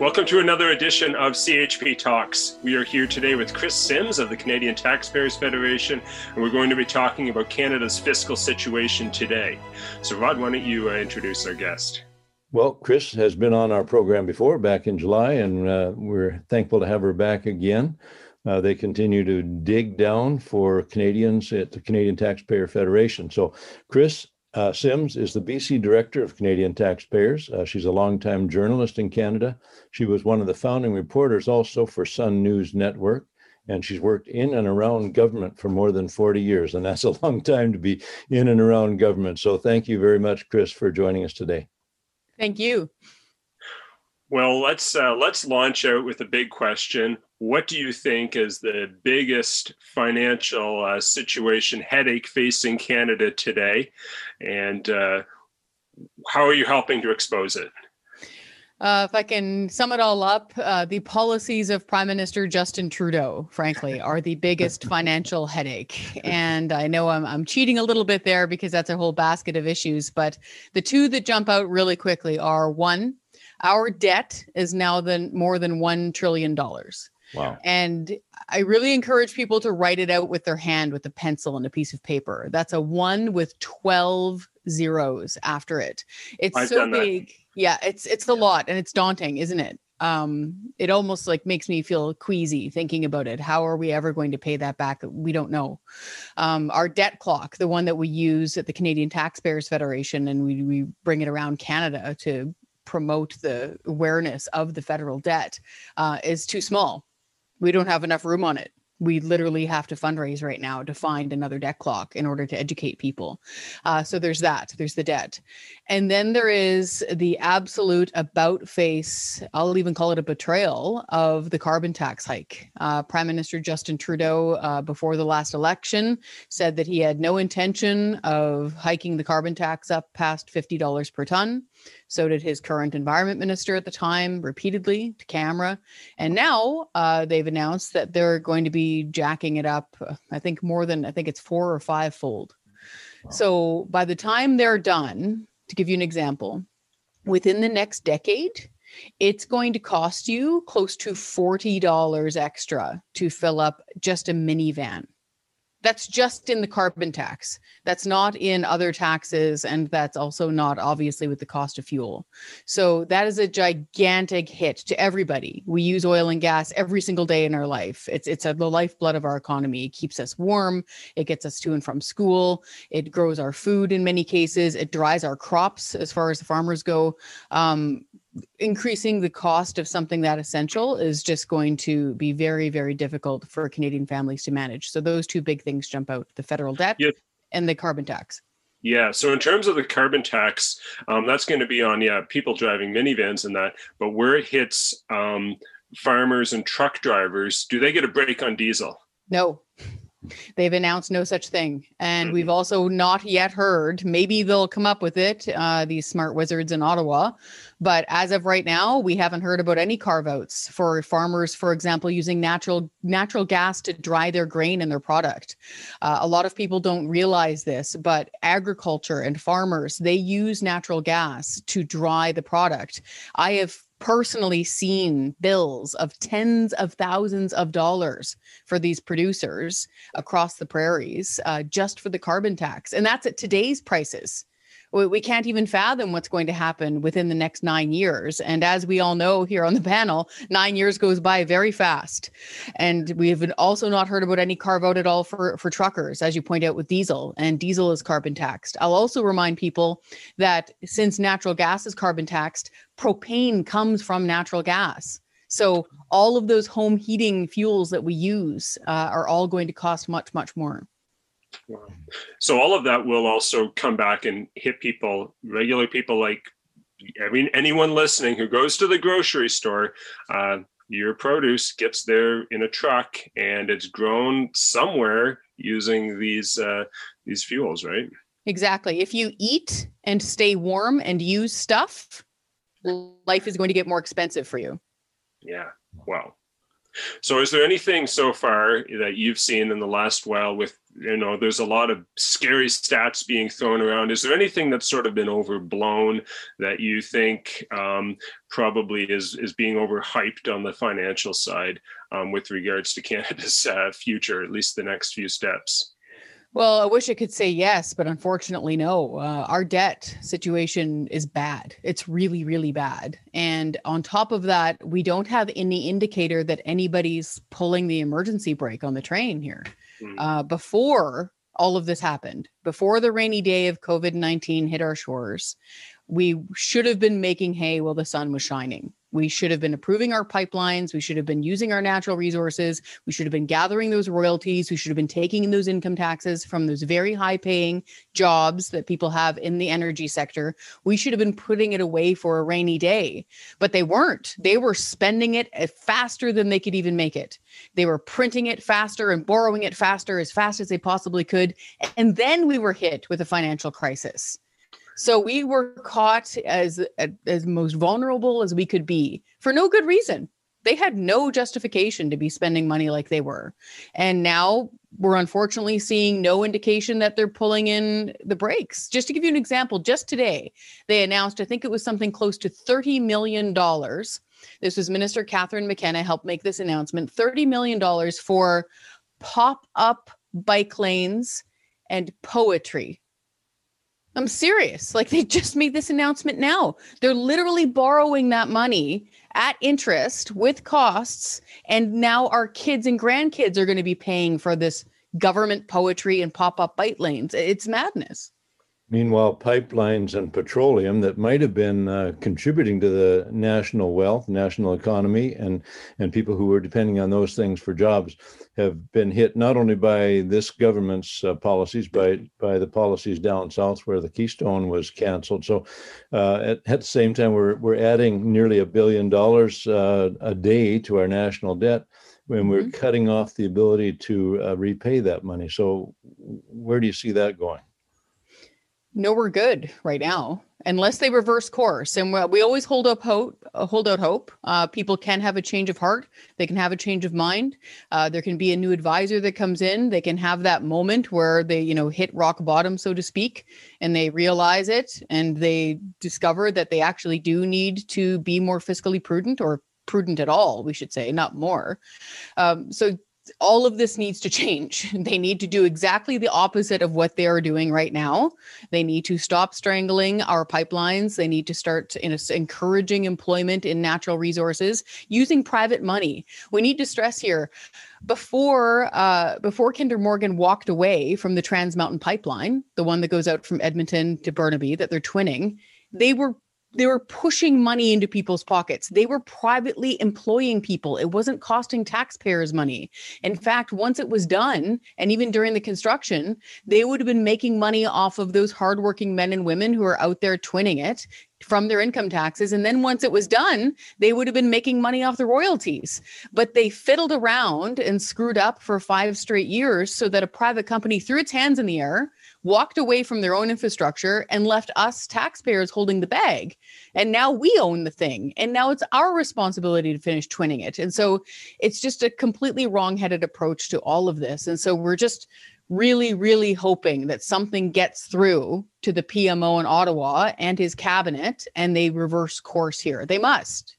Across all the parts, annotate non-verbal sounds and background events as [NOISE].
Welcome to another edition of CHP Talks. We are here today with Kris Sims of the Canadian Taxpayers Federation, and we're going to be talking about Canada's fiscal situation today. So, Rod, why don't you uh, introduce our guest? Well, Kris has been on our program before back in July, and uh, we're thankful to have her back again. Uh, they continue to dig down for Canadians at the Canadian Taxpayer Federation. So, Kris, uh, Sims is the BC Director of Canadian Taxpayers. Uh, she's a longtime journalist in Canada. She was one of the founding reporters also for Sun News Network, and she's worked in and around government for more than 40 years. And that's a [LAUGHS] long time to be in and around government. So thank you very much, Kris, for joining us today. Thank you. Well, let's uh, let's launch out with a big question. What do you think is the biggest financial uh, situation headache facing Canada today, and uh, how are you helping to expose it? Uh, if I can sum it all up, uh, the policies of Prime Minister Justin Trudeau, frankly, are the biggest [LAUGHS] financial headache. And I know I'm, I'm cheating a little bit there because that's a whole basket of issues. But the two that jump out really quickly are one, our debt is now than more than $1 trillion. Wow. And I really encourage people to write it out with their hand with a pencil and a piece of paper. That's a one with 12 zeros after it. It's I've so done that. big. Yeah, it's it's a lot and it's daunting, isn't it? Um, it almost like makes me feel queasy thinking about it. How are we ever going to pay that back? We don't know. Um, our debt clock, the one that we use at the Canadian Taxpayers Federation, and we we bring it around Canada to promote the awareness of the federal debt, uh, is too small we don't have enough room on it. We literally have to fundraise right now to find another debt clock in order to educate people. Uh, so there's that, there's the debt. And then there is the absolute about face, I'll even call it a betrayal of the carbon tax hike. Uh, Prime Minister Justin Trudeau, uh, before the last election, said that he had no intention of hiking the carbon tax up past $50 per ton. So did his current environment minister at the time, repeatedly to camera. And now uh, they've announced that they're going to be jacking it up, I think more than, I think it's four or five fold. Wow. So by the time they're done, to give you an example, within the next decade, it's going to cost you close to $40 extra to fill up just a minivan. That's just in the carbon tax. That's not in other taxes. And that's also not obviously with the cost of fuel. So that is a gigantic hit to everybody. We use oil and gas every single day in our life. It's, it's a, the lifeblood of our economy. It keeps us warm. It gets us to and from school. It grows our food in many cases. It dries our crops as far as the farmers go. Um, increasing the cost of something that essential is just going to be very very difficult for canadian families to manage so those two big things jump out the federal debt and the carbon tax Yeah. So in terms of the carbon tax, um, that's going to be on yeah people driving minivans and that. But where it hits um, farmers and truck drivers, do they get a break on diesel? no they've announced no such thing. And Mhm. we've also not yet heard maybe they'll come up with it uh, these smart wizards in ottawa. But as of right now we haven't heard about any carve outs for farmers for example using natural natural gas to dry their grain and their product. Uh, a lot of people don't realize this but agriculture and farmers they use natural gas to dry the product. I have personally seen bills of tens of thousands of dollars for these producers across the prairies uh, just for the carbon tax. And that's at today's prices we, we can't even fathom what's going to happen within the next nine years. And as we all know here on the panel, nine years goes by very fast. And we have also not heard about any carve out at all for, for truckers, as you point out with diesel, and diesel is carbon taxed. I'll also remind people that since natural gas is carbon taxed, propane comes from natural gas. So all of those home heating fuels that we use uh, are all going to cost much, much more. Wow. So all of that will also come back and hit people, regular people like I mean anyone listening who goes to the grocery store. Uh, your produce gets there in a truck and it's grown somewhere using these uh, these fuels, right? Exactly. If you eat and stay warm and use stuff, life is going to get more expensive for you. Yeah. Wow. So, is there anything so far that you've seen in the last while with, you know, there's a lot of scary stats being thrown around. Is there anything that's sort of been overblown that you think um, probably is, is being overhyped on the financial side um, with regards to Canada's uh, future, at least the next few steps? Well, I wish I could say yes, but unfortunately, no. Uh, our debt situation is bad. It's really, really bad. And on top of that, we don't have any indicator that anybody's pulling the emergency brake on the train here. Mm. Uh, before all of this happened, before the rainy day of COVID 19 hit our shores, we should have been making hay while the sun was shining. We should have been approving our pipelines. We should have been using our natural resources. We should have been gathering those royalties. We should have been taking those income taxes from those very high paying jobs that people have in the energy sector. We should have been putting it away for a rainy day, but they weren't. They were spending it eh, faster than they could even make it. They were printing it faster and borrowing it faster as fast as they possibly could. And then we were hit with a financial crisis. So we were caught as as most vulnerable as we could be for no good reason. They had no justification to be spending money like they were. And now we're unfortunately seeing no indication that they're pulling in the brakes. Just to give you an example, just today, they announced, I think it was something close to $30 million. This was Minister Catherine McKenna helped make this announcement $30 million for pop up bike lanes and poetry I'm serious. Like they just made this announcement now. They're literally borrowing that money at interest with costs. And now our kids and grandkids are going to be paying for this government poetry and pop up bike lanes. It's madness. Meanwhile, pipelines and petroleum that might have been uh, contributing to the national wealth, national economy, and and people who were depending on those things for jobs have been hit not only by this government's uh, policies, but by the policies down south where the Keystone was canceled. So, uh, at, at, the same time, we're we're adding nearly a billion dollars uh, a day to our national debt when we're mm-hmm. cutting off the ability to uh, repay that money. So, where do you see that going? No, we're good right now, unless they reverse course. And we always hold up hope. Uh, hold out hope. Uh, people can have a change of heart. They can have a change of mind. Uh, there can be a new advisor that comes in. They can have that moment where they, you know, hit rock bottom, so to speak, and they realize it, and they discover that they actually do need to be more fiscally prudent or prudent at all, we should say, not more. Um, so all of this needs to change. [LAUGHS] They need to do exactly the opposite of what they are doing right now. They need to stop strangling our pipelines. They need to start encouraging employment in natural resources using private money. We need to stress here before uh, before Kinder Morgan walked away from the Trans Mountain Pipeline, the one that goes out from Edmonton to Burnaby that they're twinning. They were they were pushing money into people's pockets. They were privately employing people. It wasn't costing taxpayers money. In mm-hmm. fact, once it was done, and even during the construction, they would have been making money off of those hardworking men and women who are out there twinning it from their income taxes. And then once it was done, they would have been making money off the royalties. But they fiddled around and screwed up for five straight years so that a private company threw its hands in the air walked away from their own infrastructure and left us taxpayers holding the bag. And now we own the thing. And now it's our responsibility to finish twinning it. And so it's just a completely wrong-headed approach to all of this. And so we're just really, really hoping that something gets through to the PMO in Ottawa and his cabinet and they reverse course here. They must.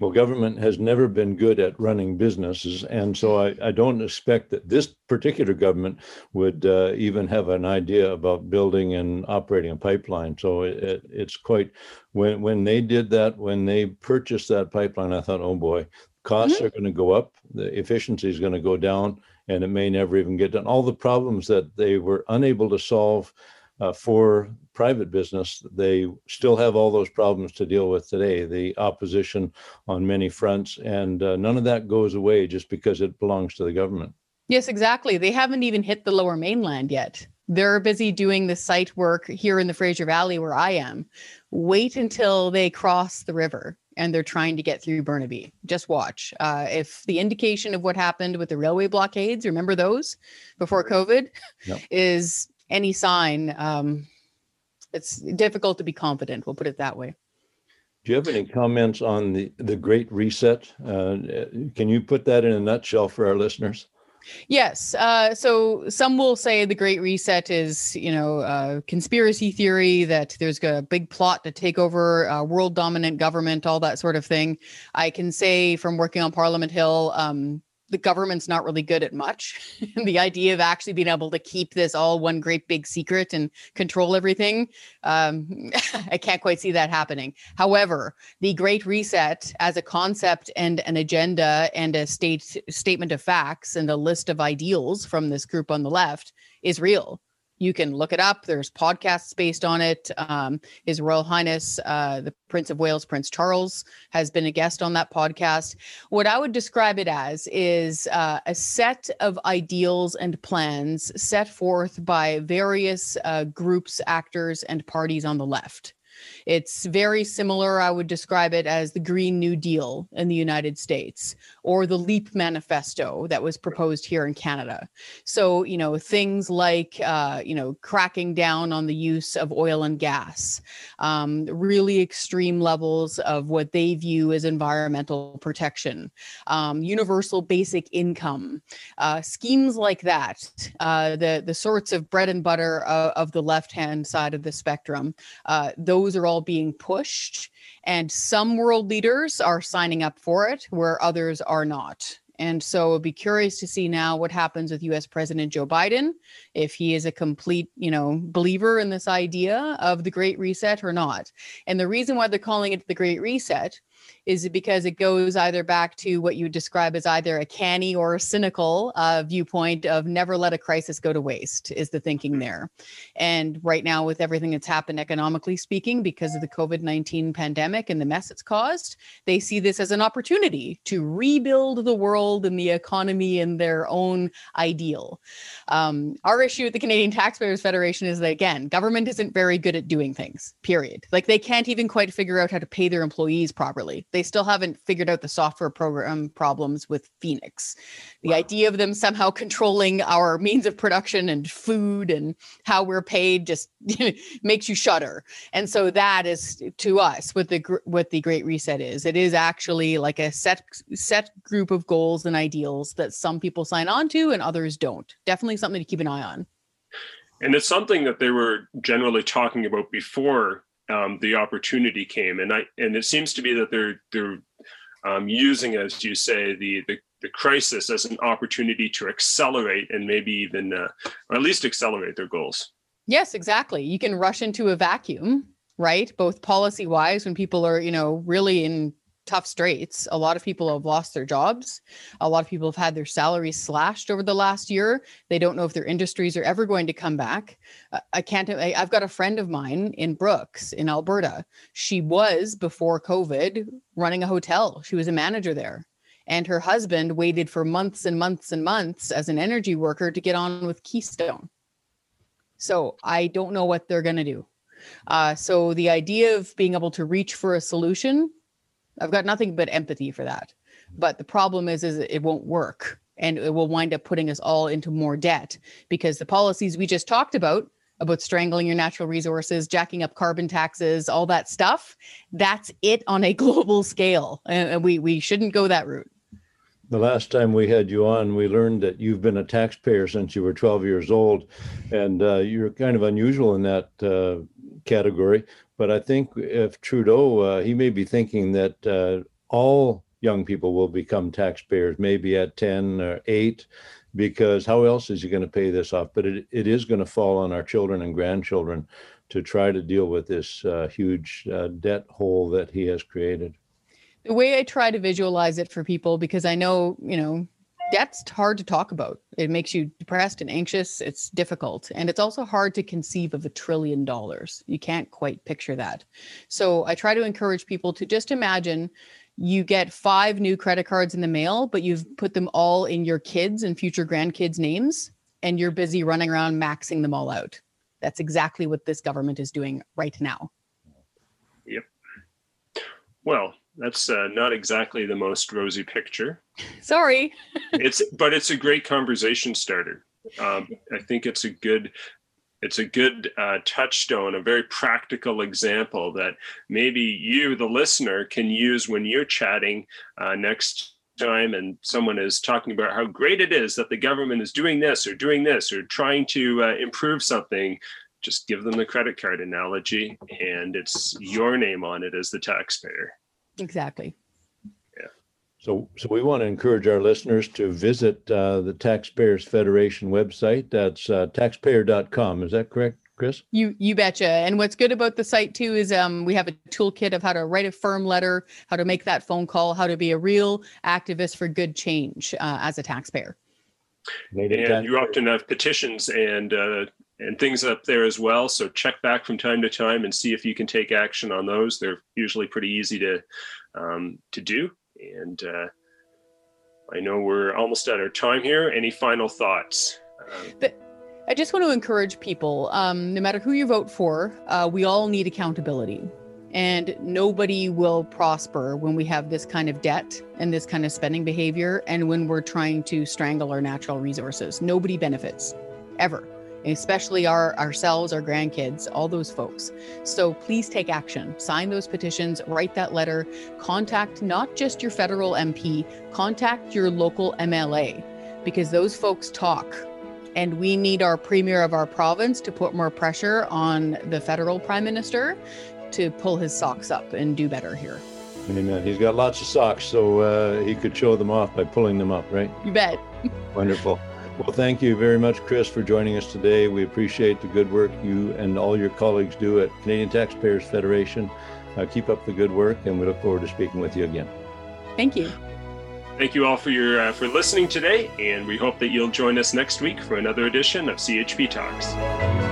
Well, government has never been good at running businesses. And so I, I don't expect that this particular government would uh, even have an idea about building and operating a pipeline. So it, it, it's quite, when, when they did that, when they purchased that pipeline, I thought, oh boy, costs mm-hmm. are going to go up, the efficiency is going to go down, and it may never even get done. All the problems that they were unable to solve uh, for private business, they still have all those problems to deal with today. The opposition on many fronts, and uh, none of that goes away just because it belongs to the government. Yes, exactly. They haven't even hit the lower mainland yet. They're busy doing the site work here in the Fraser Valley where I am. Wait until they cross the river and they're trying to get through Burnaby. Just watch. Uh, if the indication of what happened with the railway blockades, remember those before COVID, yep. is any sign, um, it's difficult to be confident. We'll put it that way. Do you have any comments on the, the Great Reset? Uh, can you put that in a nutshell for our listeners? Yes. Uh, so some will say the Great Reset is, you know, a conspiracy theory that there's a big plot to take over a world dominant government, all that sort of thing. I can say from working on Parliament Hill, um, the government's not really good at much. [LAUGHS] the idea of actually being able to keep this all one great big secret and control everything, um, [LAUGHS] I can't quite see that happening. However, the Great Reset as a concept and an agenda and a state statement of facts and a list of ideals from this group on the left is real you can look it up. There's podcasts based on it. Um, His Royal Highness, uh, the Prince of Wales, Prince Charles, has been a guest on that podcast. What I would describe it as is uh, a set of ideals and plans set forth by various uh, groups, actors, and parties on the left. It's very similar. I would describe it as the Green New Deal in the United States or the LEAP Manifesto that was proposed here in Canada. So, you know, things like, uh, you know, cracking down on the use of oil and gas, um, really extreme levels of what they view as environmental protection, um, universal basic income, uh, schemes like that, uh, the, the sorts of bread and butter of, of the left hand side of the spectrum, uh, those are all being pushed. And some world leaders are signing up for it, where others are not. And so I'd be curious to see now what happens with US President Joe Biden, if he is a complete, you know, believer in this idea of the Great Reset or not. And the reason why they're calling it the Great Reset is it because it goes either back to what you describe as either a canny or a cynical uh, viewpoint of never let a crisis go to waste is the thinking there. And right now with everything that's happened economically speaking because of the covid-19 pandemic and the mess it's caused they see this as an opportunity to rebuild the world and the economy in their own ideal. Um, our issue at the canadian taxpayers federation is that again government isn't very good at doing things period. Like they can't even quite figure out how to pay their employees properly they still haven't figured out the software program problems with Phoenix. The wow. idea of them somehow [LAUGHS] controlling our means of production and food and how we're paid just [LAUGHS] makes you shudder. And so that is to us what the what the Great Reset is. It is actually like a set set group of goals and ideals that some people sign on to and others don't. Definitely something to keep an eye on. And it's something that they were generally talking about before um, the opportunity came, and I and it seems to be that they're they're um, using, as you say, the, the the crisis as an opportunity to accelerate and maybe even, uh, or at least accelerate their goals. Yes, exactly. You can rush into a vacuum, right? Both policy wise, when people are, you know, really in tough straits. A lot of people have lost their jobs. A lot of people have had their salaries slashed over the last year. They don't know if their industries are ever going to come back. I can't, I, have got a friend of mine in Brooks in Alberta. She was before COVID running a hotel, she was a manager there. And her husband waited for months and months and months as an energy worker to get on with Keystone. So I don't know what they're going to do. Uh, so the idea of being able to reach for a solution I've got nothing but empathy for that. But the problem is, is it won't work, and it will wind up putting us all into more debt because the policies we just talked about about strangling your natural resources, jacking up carbon taxes, all that stuff. That's it on a [LAUGHS] global scale, and we we shouldn't go that route. The last time we had you on, we learned that you've been a taxpayer since you were 12 years old, and uh, you're kind of unusual in that uh, category. But I think if Trudeau, uh, he may be thinking that uh, all young people will become taxpayers, maybe at 10 or 8, because how else is he going to pay this off? But it, it is going to fall on our children and grandchildren to try to deal with this uh, huge uh, debt hole that he has created. The way I try to visualize it for people, because I know, you know, debt's hard to talk about. It makes you depressed and anxious. It's difficult. And it's also hard to conceive of a trillion dollars. You can't quite picture that. So I try to encourage people to just imagine you get five new credit cards in the mail, but you've put them all in your kids' and future grandkids' names, and you're busy running around maxing them all out. That's exactly what this government is doing right now. Yep. Well, that's uh, not exactly the most rosy picture. [LAUGHS] Sorry. it's but it's a great conversation starter. Um, I think it's a good it's a good uh, touchstone, a very practical example that maybe you, the listener, can use when you're chatting uh, next time and someone is talking about how great it is that the government is doing this or doing this or trying to uh, improve something. Just give them the credit card analogy, and it's your name on it as the taxpayer. Exactly. So, so we want to encourage our listeners to visit uh, the Taxpayers Federation website. That's uh, taxpayer.com. Is that correct, Kris? You you betcha. And what's good about the site too is um, we have a toolkit of how to write a firm letter, how to make that phone call, how to be a real activist for good change uh, as a taxpayer. And you often have petitions and uh, and things up there as well. So check back from time to time and see if you can take action on those. They're usually pretty easy to um, to do. And uh, I know we're almost at our time here. Any final thoughts? Um, I just want to encourage people, um, no matter who you vote for, uh, we all need accountability. And nobody will prosper when we have this kind of debt and this kind of spending behavior, and when we're trying to strangle our natural resources. Nobody benefits ever especially our ourselves, our grandkids, all those folks. So please take action. Sign those petitions, write that letter, contact not just your federal MP, contact your local MLA because those folks talk. And we need our premier of our province to put more pressure on the federal prime minister to pull his socks up and do better here. Amen. He's got lots of socks, so uh, he could show them off by pulling them up, right? You bet. [LAUGHS] Wonderful. Well, thank you very much, Kris, for joining us today. We appreciate the good work you and all your colleagues do at Canadian Taxpayers Federation. Uh, keep up the good work, and we look forward to speaking with you again. Thank you. Thank you all for your uh, for listening today, and we hope that you'll join us next week for another edition of CHP Talks.